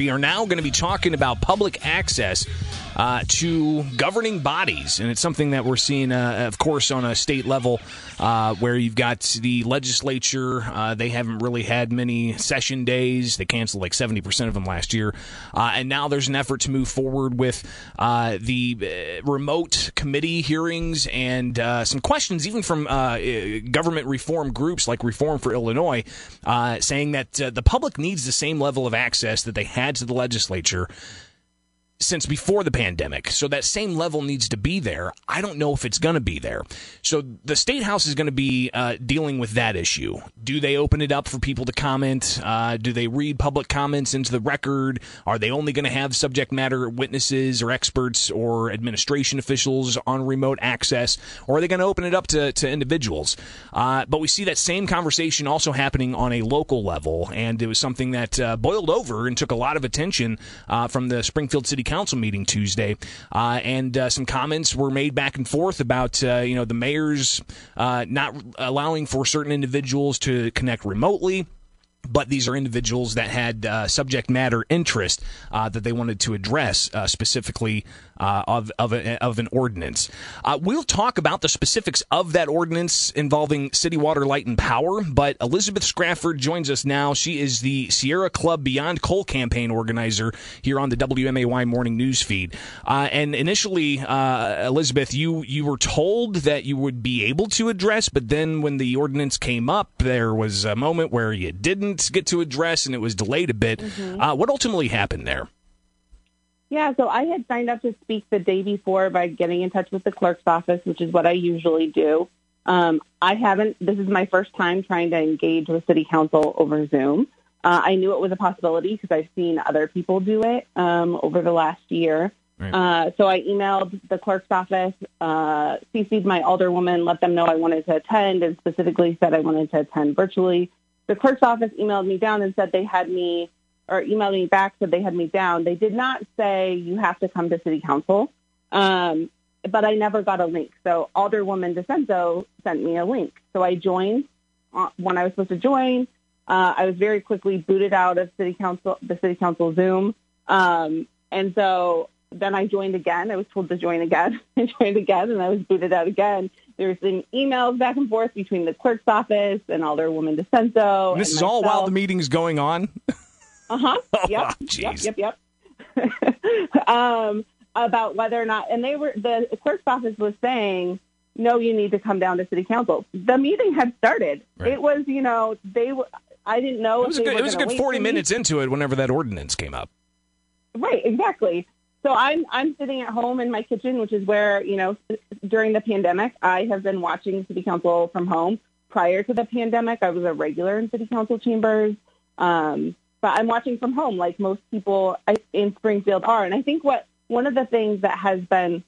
we are now going to be talking about public access uh, to governing bodies. And it's something that we're seeing, uh, of course, on a state level uh, where you've got the legislature. Uh, they haven't really had many session days. They canceled like 70% of them last year. Uh, and now there's an effort to move forward with uh, the remote committee hearings and some questions, even from government reform groups like Reform for Illinois, saying that the public needs the same level of access that they had to the legislature since before the pandemic. So that same level needs to be there. I don't know if it's going to be there. So the state house is going to be uh, dealing with that issue. Do they open it up for people to comment? Uh, do they read public comments into the record? Are they only going to have subject matter witnesses or experts or administration officials on remote access? Or are they going to open it up to, to individuals? Uh, but we see that same conversation also happening on a local level. And it was something that uh, boiled over and took a lot of attention uh, from the Springfield City council meeting Tuesday, uh, and uh, some comments were made back and forth about uh, you know the mayor's uh, not allowing for certain individuals to connect remotely but these are individuals that had uh, subject matter interest uh, that they wanted to address uh, specifically uh, of of, a, of, an ordinance. Uh, we'll talk about the specifics of that ordinance involving city water, light, and power. But Elizabeth Scrafford joins us now. She is the Sierra Club Beyond Coal campaign organizer here on the WMAY morning news feed. Uh, and initially, Elizabeth, you you were told that you would be able to address, but then when the ordinance came up, there was a moment where you didn't didn't get to address and it was delayed a bit. Mm-hmm. Uh, what ultimately happened there? Yeah, so I had signed up to speak the day before by getting in touch with the clerk's office, which is what I usually do. Um, I haven't, this is my first time trying to engage with city council over Zoom. Uh, I knew it was a possibility because I've seen other people do it um, over the last year. Right. Uh, so I emailed the clerk's office, uh, CC'd my alderwoman, let them know I wanted to attend, and specifically said I wanted to attend virtually the clerk's office emailed me down and said they had me, or emailed me back said they had me down. They did not say you have to come to city council, um, but I never got a link. So Alderwoman DeCenzo sent me a link. So I joined uh, when I was supposed to join. Uh, I was very quickly booted out of city council, the city council Zoom. Um, and so then I joined again. I was told to join again. I joined again and I was booted out again. There's been emails back and forth between the clerk's office and Alderwoman DeCenzo. This is all while the meeting's going on? Uh-huh. oh, yep. yep. Yep, yep, yep. um, about whether or not, and they were, the clerk's office was saying, no, you need to come down to city council. The meeting had started. Right. It was, you know, they were, I didn't know. It was a good, it was a good 40 minutes into it whenever that ordinance came up. Right, exactly. So I'm I'm sitting at home in my kitchen, which is where you know during the pandemic I have been watching City Council from home. Prior to the pandemic, I was a regular in City Council chambers, um, but I'm watching from home like most people in Springfield are. And I think what one of the things that has been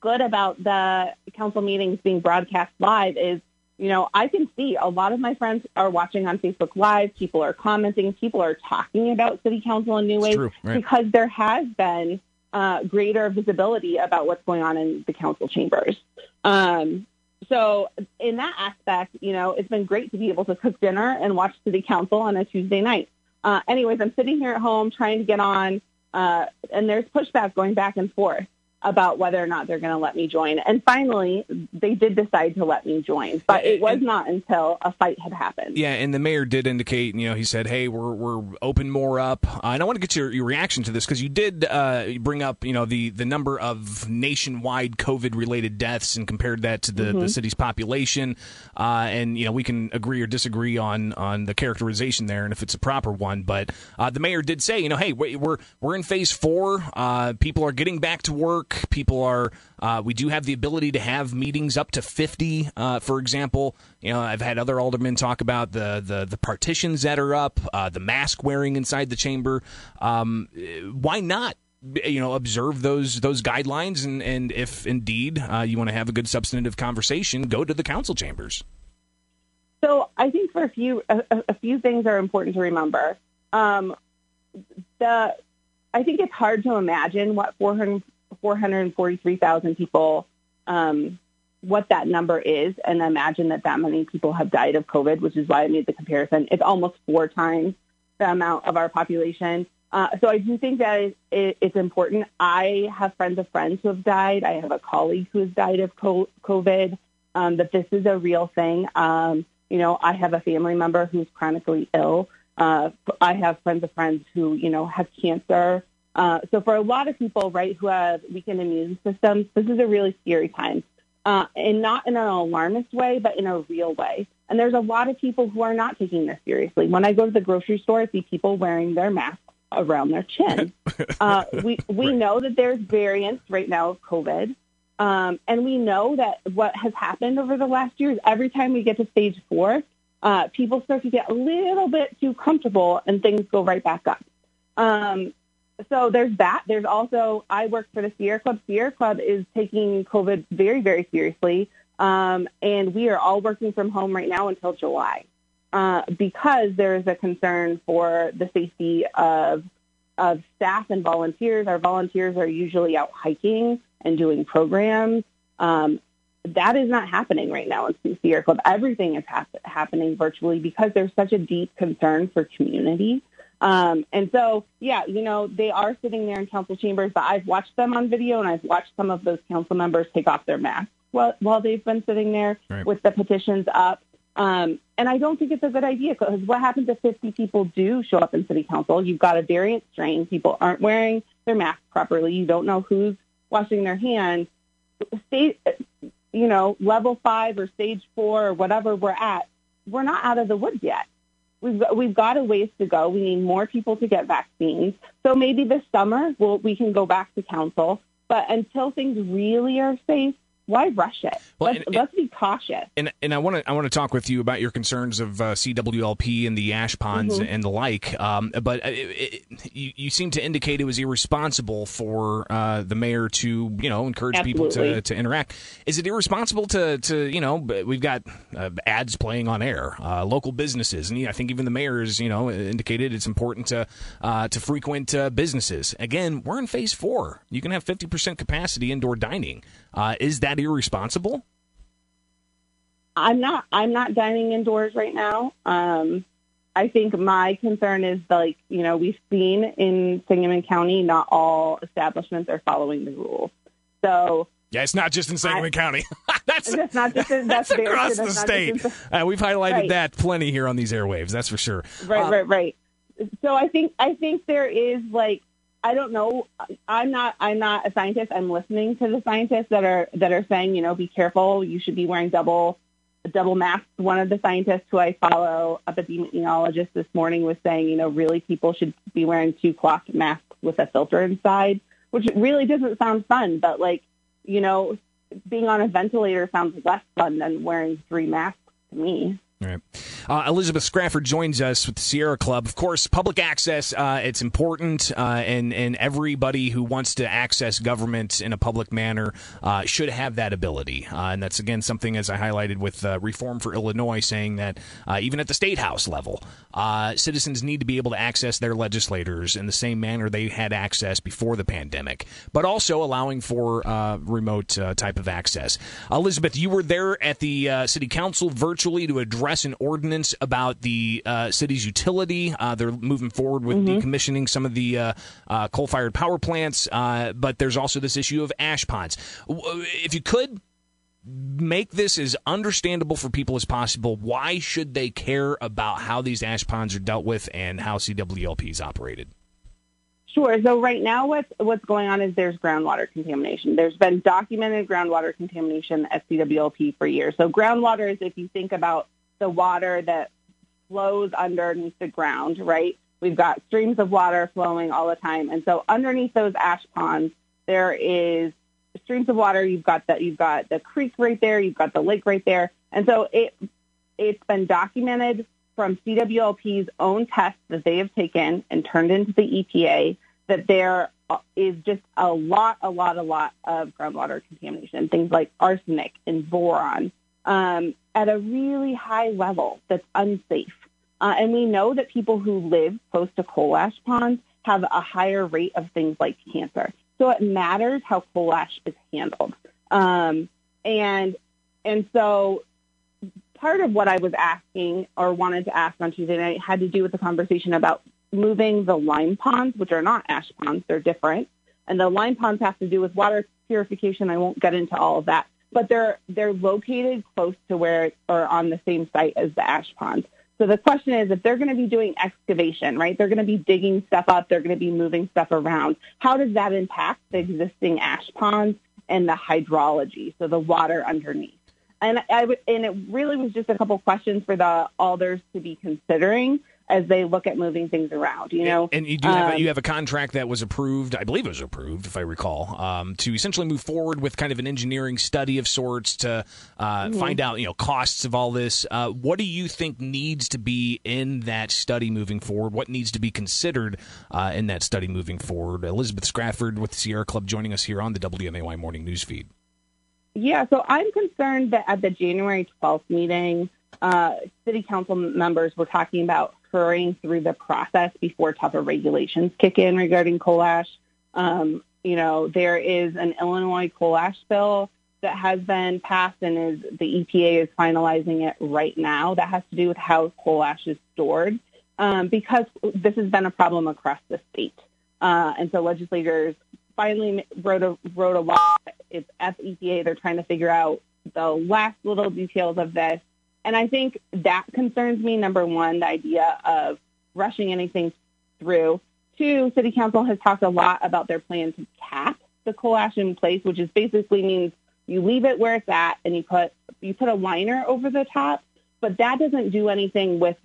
good about the council meetings being broadcast live is you know, I can see a lot of my friends are watching on Facebook Live. People are commenting. People are talking about City Council in new ways right. because there has been uh, greater visibility about what's going on in the council chambers. Um, so, in that aspect, you know, it's been great to be able to cook dinner and watch City Council on a Tuesday night. Uh, anyways, I'm sitting here at home trying to get on, uh, and there's pushback going back and forth about whether or not they're going to let me join. And finally, they did decide to let me join, but it was not until a fight had happened. Yeah, and the mayor did indicate, you know, he said, "Hey, we're we're open more up." Uh, and I want to get your, your reaction to this because you did uh, bring up, you know, the the number of nationwide COVID related deaths and compared that to the, mm-hmm. the city's population. Uh, and you know, we can agree or disagree on on the characterization there and if it's a proper one. But uh, the mayor did say, you know, hey, we're we're in phase four. Uh, people are getting back to work. People are. Uh, we do have the ability to have meetings up to fifty. Uh, for example, you know, I've had other aldermen talk about the the, the partitions that are up, uh, the mask wearing inside the chamber. Um, why not? You know, observe those those guidelines, and and if indeed uh, you want to have a good substantive conversation, go to the council chambers. So I think for a few a, a few things are important to remember. Um, the I think it's hard to imagine what 400, 443,000 people, um, what that number is, and imagine that that many people have died of COVID, which is why I made the comparison. It's almost four times the amount of our population. Uh, so I do think that it, it, it's important. I have friends of friends who have died. I have a colleague who has died of COVID. Um, that this is a real thing. Um, you know, I have a family member who's chronically ill. Uh, I have friends of friends who, you know, have cancer. Uh, so for a lot of people, right, who have weakened immune systems, this is a really scary time. Uh, and not in an alarmist way, but in a real way. And there's a lot of people who are not taking this seriously. When I go to the grocery store, I see people wearing their masks around their chin. Uh, we we right. know that there's variants right now of COVID. Um, and we know that what has happened over the last year is every time we get to stage four, uh, people start to get a little bit too comfortable and things go right back up. Um, so there's that. There's also, I work for the Sierra Club. Sierra Club is taking COVID very, very seriously. Um, and we are all working from home right now until July uh, because there is a concern for the safety of, of staff and volunteers. Our volunteers are usually out hiking and doing programs. Um, that is not happening right now in Sierra Club. Everything is hap- happening virtually because there's such a deep concern for community. Um, and so, yeah, you know, they are sitting there in council chambers, but I've watched them on video and I've watched some of those council members take off their masks while, while they've been sitting there right. with the petitions up. Um, and I don't think it's a good idea because what happens if 50 people do show up in city council? You've got a variant strain. People aren't wearing their masks properly. You don't know who's washing their hands, stage, you know, level five or stage four or whatever we're at, we're not out of the woods yet. We've we've got a ways to go. We need more people to get vaccines. So maybe this summer we'll, we can go back to council. But until things really are safe, why rush it? Well, let's, and, let's, be cautious. And and I want to I want to talk with you about your concerns of uh, CWLP and the ash ponds mm-hmm. and the like. Um, but it, it, you, you seem to indicate it was irresponsible for uh, the mayor to you know encourage Absolutely. people to, to interact. Is it irresponsible to to you know we've got uh, ads playing on air, uh, local businesses, and I think even the mayor has you know indicated it's important to uh, to frequent uh, businesses. Again, we're in phase four. You can have fifty percent capacity indoor dining. is that that irresponsible? I'm not. I'm not dining indoors right now. Um, I think my concern is like you know we've seen in Sangamon County, not all establishments are following the rules. So yeah, it's not just in Sangamon I, County. that's, that's not just in, that's, that's across the state. uh, we've highlighted right. that plenty here on these airwaves. That's for sure. Right, uh, right, right. So I think I think there is like I don't know. I'm not. I'm not a scientist. I'm listening to the scientists that are that are saying, you know, be careful. You should be wearing double double masks. One of the scientists who I follow, epidemiologist this morning, was saying, you know, really people should be wearing two cloth masks with a filter inside, which really doesn't sound fun. But like, you know, being on a ventilator sounds less fun than wearing three masks to me. Uh, Elizabeth Scrafford joins us with the Sierra Club. Of course, public access, uh, it's important, uh, and, and everybody who wants to access government in a public manner uh, should have that ability. Uh, and that's, again, something, as I highlighted with uh, Reform for Illinois, saying that even at the state house level, citizens need to be able to access their legislators in the same manner they had access before the pandemic, but also allowing for remote type of access. Elizabeth, you were there at the city council virtually to address pass an ordinance about the uh, city's utility. Uh, they're moving forward with mm-hmm. decommissioning some of the uh, uh coal fired power plants, uh, but there's also this issue of ash ponds. If you could make this as understandable for people as possible, why should they care about how these ash ponds are dealt with and how CWLP is operated? Sure. So right now, what's what's going on is there's groundwater contamination. There's been documented groundwater contamination at CWLP for years. So groundwater is if you think about the water that flows underneath the ground, right? We've got streams of water flowing all the time. And so underneath those ash ponds, there is streams of water. You've got that, you've got the creek right there. You've got the lake right there. And so it, it's been documented from CWLP's own tests that they have taken and turned into the EPA that there is just a lot, a lot, a lot of groundwater contamination, things like arsenic and boron um, at a really high level that's unsafe. Uh, and we know that people who live close to coal ash ponds have a higher rate of things like cancer. So it matters how coal ash is handled. Um, and and so part of what I was asking or wanted to ask on Tuesday night had to do with the conversation about moving the lime ponds, which are not ash ponds, they're different. And the lime ponds have to do with water purification. I won't get into all of that, but they're they're located close to where or on the same site as the ash ponds. So the question is, if they're going to be doing excavation, right? They're going to be digging stuff up. They're going to be moving stuff around. How does that impact the existing ash ponds and the hydrology, so the water underneath? And I and it really was just a couple questions for the alders to be considering as they look at moving things around. You know, and you do have um, a, you have a contract that was approved, I believe it was approved, if I recall, um, to essentially move forward with kind of an engineering study of sorts to uh, mm-hmm. find out you know costs of all this. Uh, what do you think needs to be in that study moving forward? What needs to be considered uh, in that study moving forward? Elizabeth Scrafford with Sierra Club joining us here on the WMAY morning news feed. Yeah, so I'm concerned that at the January 12th meeting, uh, city council members were talking about hurrying through the process before tougher regulations kick in regarding coal ash. Um, you know, there is an Illinois coal ash bill that has been passed and is the EPA is finalizing it right now. That has to do with how coal ash is stored um, because this has been a problem across the state. Uh, and so legislators finally wrote a wrote a law. It's FEPA. They're trying to figure out the last little details of this and I think that concerns me. Number one, the idea of rushing anything through. Two, City Council has talked a lot about their plan to cap the coal ash in place, which is basically means you leave it where it's at and you put you put a liner over the top, but that doesn't do anything with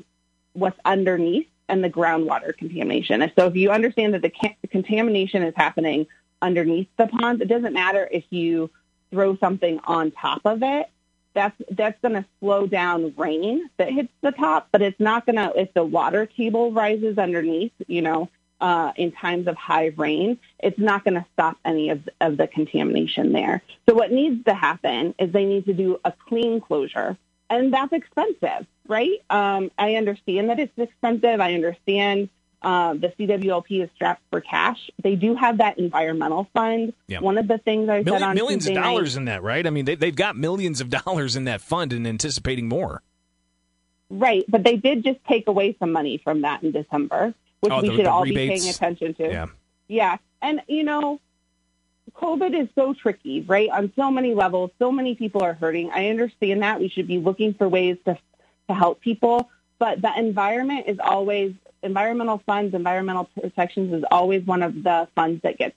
what's underneath and the groundwater contamination. So if you understand that the contamination is happening underneath the ponds, it doesn't matter if you throw something on top of it that's that's going to slow down rain that hits the top, but it's not going to if the water table rises underneath, you know, uh, in times of high rain, it's not going to stop any of, of the contamination there. So what needs to happen is they need to do a clean closure, and that's expensive, right? Um, I understand that it's expensive. I understand uh, the CWLP is strapped for cash. They do have that environmental fund. Yeah. One of the things I Million, said on millions Tuesday of dollars night, in that, right? I mean, they, they've got millions of dollars in that fund and anticipating more. Right, but they did just take away some money from that in December, which oh, we the, should the all rebates. be paying attention to. Yeah. Yeah, and you know, COVID is so tricky, right? On so many levels, so many people are hurting. I understand that we should be looking for ways to to help people, but the environment is always environmental funds, environmental protections is always one of the funds that gets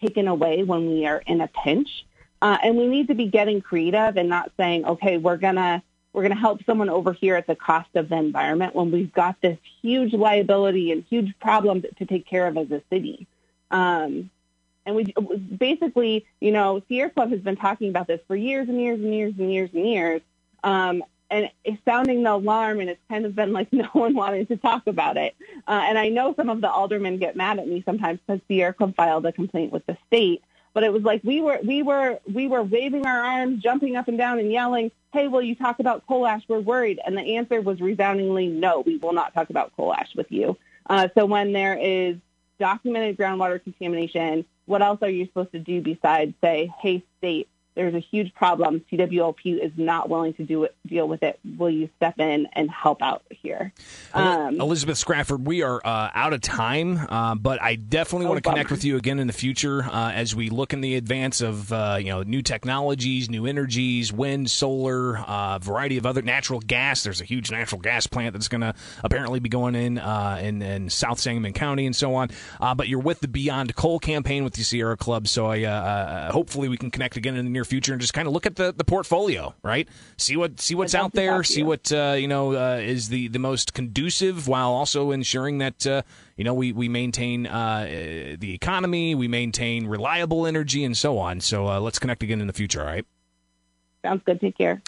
taken away when we are in a pinch. Uh, and we need to be getting creative and not saying, okay, we're gonna we're gonna help someone over here at the cost of the environment when we've got this huge liability and huge problem to take care of as a city. Um, and we basically, you know, Sierra Club has been talking about this for years and years and years and years and years. Um, and sounding the alarm, and it's kind of been like no one wanted to talk about it. Uh, and I know some of the aldermen get mad at me sometimes because Sierra Club filed a complaint with the state. But it was like we were we were we were waving our arms, jumping up and down, and yelling, "Hey, will you talk about coal ash? We're worried." And the answer was resoundingly, "No, we will not talk about coal ash with you." Uh, so when there is documented groundwater contamination, what else are you supposed to do besides say, "Hey, state, there's a huge problem. CWLP is not willing to do it, deal with it. Will you step in and help out here? Um, Elizabeth Scrafford, we are uh, out of time, uh, but I definitely oh, want to connect with you again in the future uh, as we look in the advance of uh, you know new technologies, new energies, wind, solar, a uh, variety of other natural gas. There's a huge natural gas plant that's going to apparently be going in, uh, in in South Sangamon County and so on. but you're with the Beyond Coal campaign with the Sierra Club, so I hopefully we can connect again in the near future and just kind of look at the, the portfolio, right? See what see what's out there, see what uh, you know uh, is the, the most conducive, while also ensuring that uh, you know we we maintain uh, the economy, we maintain reliable energy, and so on. So uh, let's connect again in the future. All right. Sounds good. Take care.